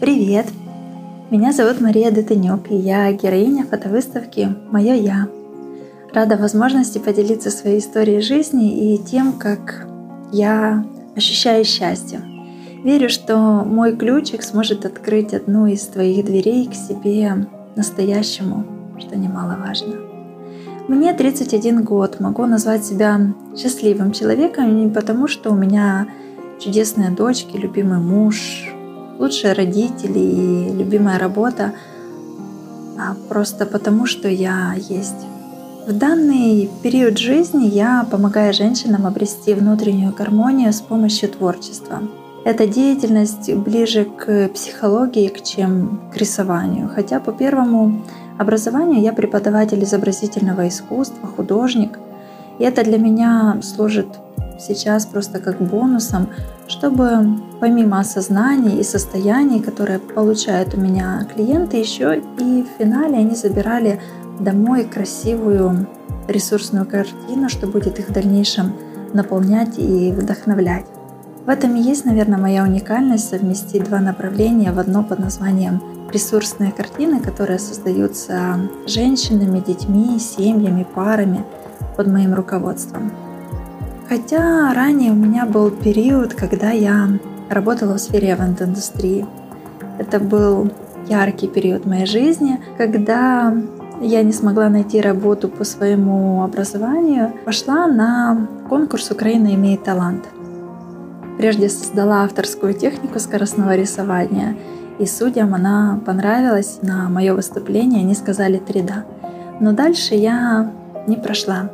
Привет! Меня зовут Мария Детынюк, и я героиня фотовыставки «Мое Я». Рада возможности поделиться своей историей жизни и тем, как я ощущаю счастье. Верю, что мой ключик сможет открыть одну из твоих дверей к себе настоящему, что немаловажно. Мне 31 год, могу назвать себя счастливым человеком не потому, что у меня чудесные дочки, любимый муж, лучшие родители и любимая работа, а просто потому, что я есть. В данный период жизни я помогаю женщинам обрести внутреннюю гармонию с помощью творчества. Эта деятельность ближе к психологии, чем к рисованию. Хотя по первому образованию я преподаватель изобразительного искусства, художник. И это для меня служит сейчас просто как бонусом, чтобы помимо осознания и состояний, которые получают у меня клиенты, еще и в финале они забирали домой красивую ресурсную картину, что будет их в дальнейшем наполнять и вдохновлять. В этом и есть, наверное, моя уникальность совместить два направления в одно под названием ресурсные картины, которые создаются женщинами, детьми, семьями, парами под моим руководством. Хотя ранее у меня был период, когда я работала в сфере эвент-индустрии. Это был яркий период моей жизни, когда я не смогла найти работу по своему образованию, пошла на конкурс «Украина имеет талант». Прежде создала авторскую технику скоростного рисования, и судьям она понравилась на мое выступление, они сказали три «да». Но дальше я не прошла.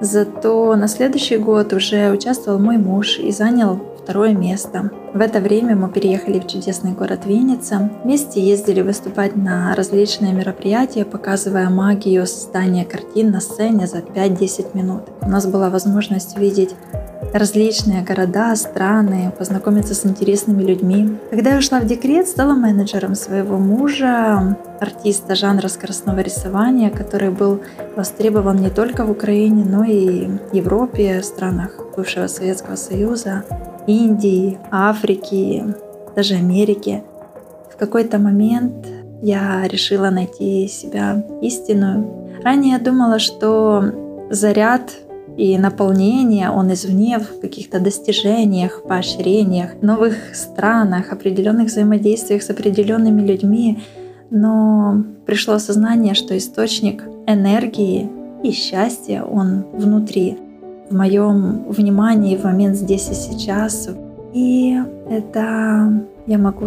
Зато на следующий год уже участвовал мой муж и занял второе место. В это время мы переехали в чудесный город Винница. Вместе ездили выступать на различные мероприятия, показывая магию создания картин на сцене за 5-10 минут. У нас была возможность увидеть различные города, страны, познакомиться с интересными людьми. Когда я ушла в декрет, стала менеджером своего мужа, артиста жанра скоростного рисования, который был востребован не только в Украине, но и в Европе, странах бывшего Советского Союза, Индии, Африки, даже Америки. В какой-то момент я решила найти себя истинную. Ранее я думала, что заряд и наполнение, он извне в каких-то достижениях, поощрениях, новых странах, определенных взаимодействиях с определенными людьми. Но пришло осознание, что источник энергии и счастья, он внутри, в моем внимании в момент здесь и сейчас. И это я могу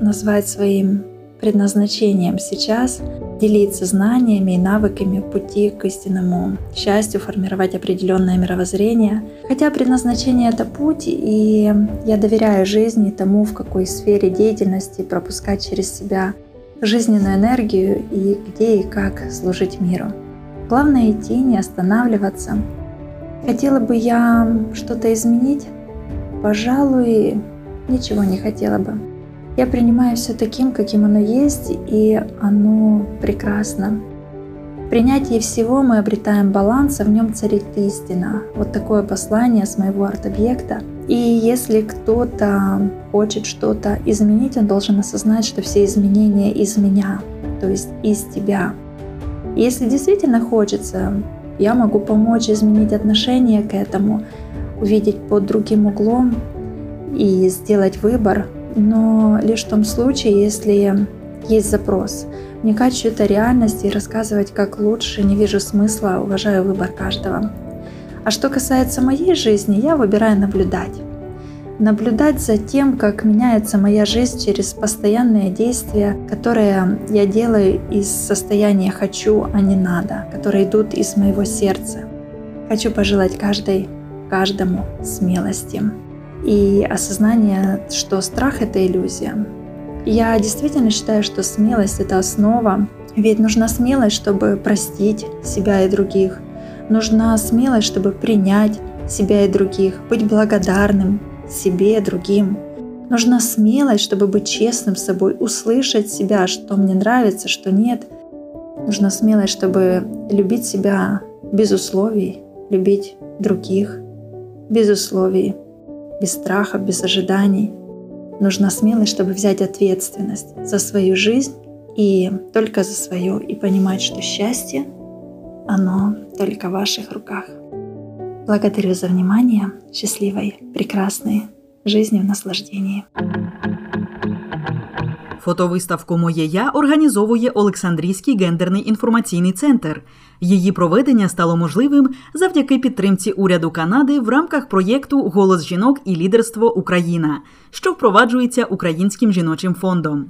назвать своим предназначением сейчас делиться знаниями и навыками пути к истинному счастью, формировать определенное мировоззрение. Хотя предназначение это путь, и я доверяю жизни тому, в какой сфере деятельности пропускать через себя жизненную энергию и где и как служить миру. Главное идти, не останавливаться. Хотела бы я что-то изменить? Пожалуй, ничего не хотела бы. Я принимаю все таким, каким оно есть, и оно прекрасно. В принятии всего мы обретаем баланс, а в нем царит истина. Вот такое послание с моего арт-объекта. И если кто-то хочет что-то изменить, он должен осознать, что все изменения из меня, то есть из тебя. Если действительно хочется, я могу помочь изменить отношение к этому, увидеть под другим углом и сделать выбор, но лишь в том случае, если есть запрос. Вникать в чью-то реальность и рассказывать как лучше не вижу смысла, уважаю выбор каждого. А что касается моей жизни, я выбираю наблюдать. Наблюдать за тем, как меняется моя жизнь через постоянные действия, которые я делаю из состояния «хочу», а не «надо», которые идут из моего сердца. Хочу пожелать каждой, каждому смелости и осознание, что страх — это иллюзия. Я действительно считаю, что смелость — это основа, ведь нужна смелость, чтобы простить себя и других. Нужна смелость, чтобы принять себя и других, быть благодарным себе и другим. Нужна смелость, чтобы быть честным с собой, услышать себя, что мне нравится, что нет. Нужна смелость, чтобы любить себя без условий, любить других без условий без страха, без ожиданий. нужна смелость, чтобы взять ответственность за свою жизнь и только за свою, и понимать, что счастье, оно только в ваших руках. Благодарю за внимание. Счастливой, прекрасной жизни в наслаждении. Фотовиставку Моє я організовує Олександрійський гендерний інформаційний центр. Її проведення стало можливим завдяки підтримці уряду Канади в рамках проєкту Голос жінок і лідерство Україна, що впроваджується Українським жіночим фондом.